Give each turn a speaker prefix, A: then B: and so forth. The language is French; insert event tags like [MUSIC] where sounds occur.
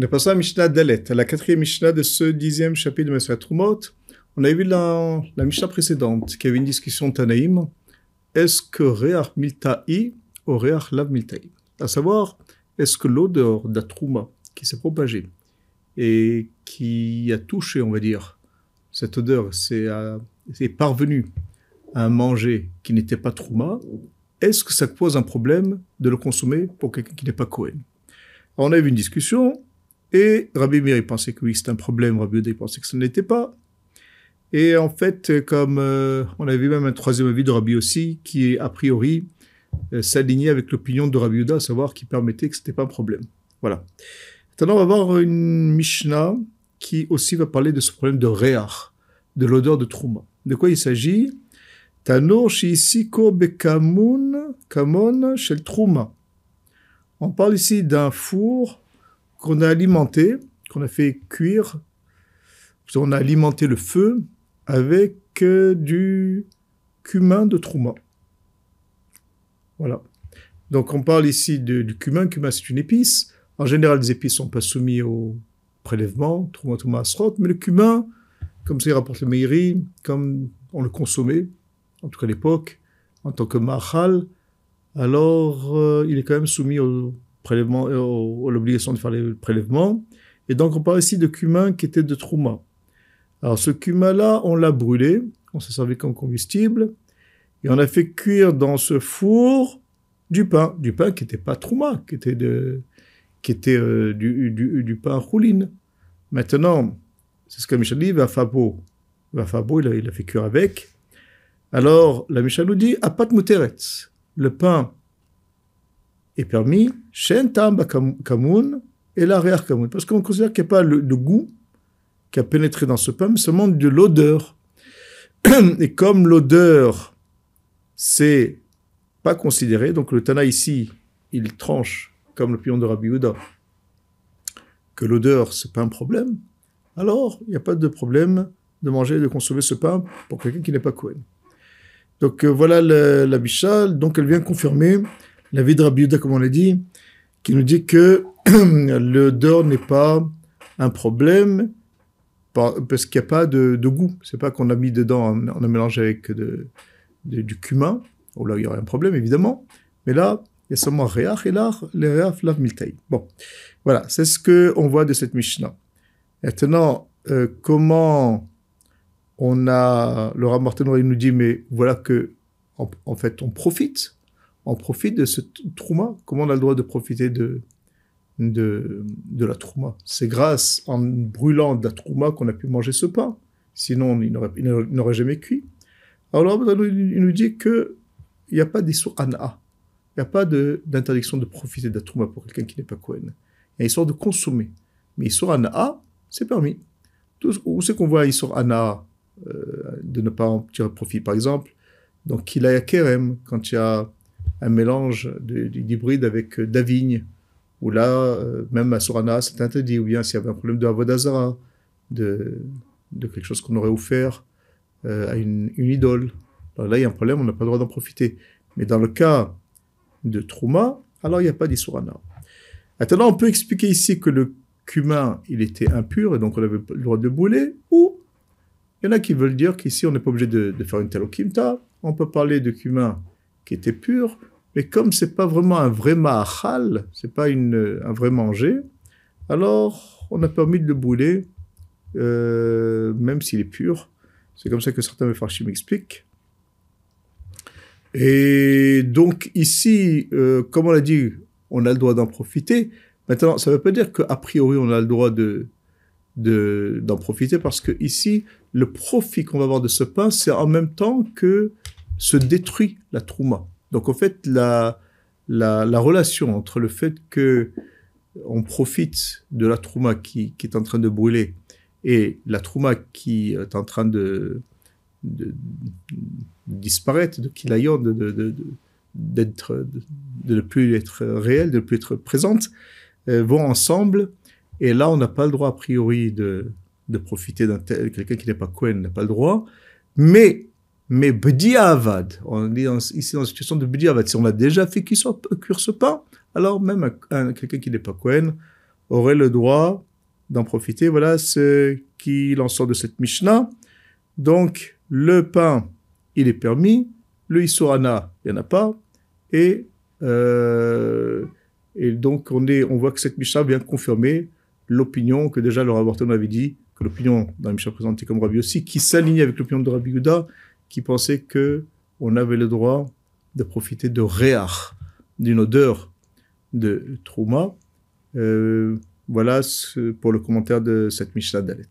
A: Est passé à Mishnah Dalet, à la quatrième Mishnah de ce dixième chapitre de Mesra Trumot. On a vu la, la Mishnah précédente, qui avait une discussion Tanaïm. Est-ce que Reach Milta'i ou Reach Lav Milta'i? À savoir, est-ce que l'odeur de la Trouma qui s'est propagée et qui a touché, on va dire, cette odeur, c'est parvenu à un manger qui n'était pas Trouma, est-ce que ça pose un problème de le consommer pour quelqu'un qui n'est pas Cohen On a eu une discussion, et Rabbi Meir pensait que oui, c'était un problème, Rabbi Yehuda pensait que ce n'était pas. Et en fait, comme euh, on a vu même un troisième avis de Rabbi aussi, qui a priori euh, s'alignait avec l'opinion de Rabbi Yehuda, à savoir qui permettait que ce n'était pas un problème. Voilà. Maintenant, on va voir une Mishnah qui aussi va parler de ce problème de Réach, de l'odeur de Trouma. De quoi il s'agit? Tanur Shisiko Bekamun Kamon Shel Trouma. On parle ici d'un four qu'on a alimenté, qu'on a fait cuire. On a alimenté le feu avec euh, du cumin de Trouma. Voilà. Donc on parle ici du cumin. Cumin, c'est une épice. En général, les épices sont pas soumises au prélèvement, Trouma, Trouma, Asrot, mais le cumin, comme ça rapporte le Meiri, comme on le consommait, en tout cas à l'époque, en tant que mahal, alors euh, il est quand même soumis au prélèvement, euh, l'obligation de faire les prélèvements. Et donc, on parle ici de cumin qui était de trouma. Alors, ce cumin-là, on l'a brûlé, on s'est servi comme combustible, et on a fait cuire dans ce four du pain, du pain qui n'était pas trouma, qui était, de, qui était euh, du, du, du, pain rouline. Maintenant, c'est ce que Michel dit, va fabo. Va fabo, il a, il a fait cuire avec. Alors, la Michel nous dit, apat muteret. Le pain est permis, et la Kamoun. Parce qu'on considère qu'il n'y a pas le, goût qui a pénétré dans ce pain, mais seulement de l'odeur. Et comme l'odeur, c'est pas considéré, donc le Tana ici, il tranche, comme le pion de Rabbi Houda, que l'odeur, c'est pas un problème, alors il n'y a pas de problème de manger, de consommer ce pain pour quelqu'un qui n'est pas Cohen. Donc euh, voilà la, la donc elle vient confirmer la vie de Rabbi comme on l'a dit, qui nous dit que [CLEARS THROAT] l'odeur n'est pas un problème parce qu'il n'y a pas de, goût. C'est pas qu'on a mis dedans, on a mélangé avec du cumin. Oh là, il y aurait un problème, évidemment. Mais là, il y a seulement réach et là, les réach lav miltaï. Bon, voilà, c'est ce que on voit de cette Mishnah. Maintenant, euh, comment on a, le Ramartenoir, il nous dit, mais voilà que, en fait, on profite on profite de ce trauma. Comment on a le droit de profiter de, de, la trauma C'est grâce en brûlant de la trauma qu'on a pu manger ce pain. Sinon, il n'aurait jamais cuit. Alors, il nous dit qu'il n'y a pas d'issur an'a. Il n'y a pas d'interdiction de, profiter de la trauma pour quelqu'un qui n'est pas Kohen. Il y a histoire de consommer. Mais issur an'a, c'est permis. où c'est qu'on voit issur an'a euh, de ne pas en tirer profit, par exemple Donc, il a kerem, quand il y a un mélange d'hybride avec euh, Davigne, où là, euh, même à Sorana, c'est interdit, ou bien s'il y avait un problème de Avodazara, de, de quelque chose qu'on aurait offert euh, à une, idole. Alors là, il y a un problème, on n'a pas le droit d'en profiter. Mais dans le cas de Trouma, alors il n'y a pas d'Isurana. Maintenant, on peut expliquer ici que le cumin, il était impur, et donc on avait le droit de brûler, ou il y en a qui veulent dire qu'ici, on n'est pas obligé de, de, faire une telle okimta. On peut parler de cumin qui était pur, mais comme c'est pas vraiment un vrai mahal, c'est pas un vrai manger, alors on a permis de le brûler, euh, même s'il est pur. C'est comme ça que certains Mefarchim m'expliquent. Et donc ici, euh, comme on l'a dit, on a le droit d'en profiter. Maintenant, ça ne veut pas dire qu'a priori on a le droit de d'en profiter parce que ici, le profit qu'on va avoir de ce pain, c'est en même temps que se détruit la trouma. Donc en fait, la, la, relation entre le fait que on profite de la trouma qui, est en train de brûler et la trouma qui est en train de, disparaître, de kilayon, de, de, de, ne plus être réelle, de ne plus être présente, euh, vont ensemble. Et là, on n'a pas le droit a priori de, de profiter d'un tel, quelqu'un qui n'est pas Cohen n'a pas le droit. Mais mais Bdiavad, on est ici dans une situation de Bdiavad. Si on a déjà fait cuire ce pain, alors même quelqu'un qui n'est pas Cohen aurait le droit d'en profiter. Voilà ce qu'il en sort de cette Mishnah. Donc, le pain, il est permis. Le Isorana, il n'y en a pas. Et, euh, et donc, on, est, on voit que cette Mishnah vient confirmer l'opinion que déjà le rapporteur avait dit, que l'opinion dans la Mishnah présentée comme Rabbi aussi, qui s'alignait avec l'opinion de Rabbi Gouda, qui pensait que on avait le droit de profiter de réar, d'une odeur de Trouma. Euh, voilà pour le commentaire de cette Mishnah d'Alet.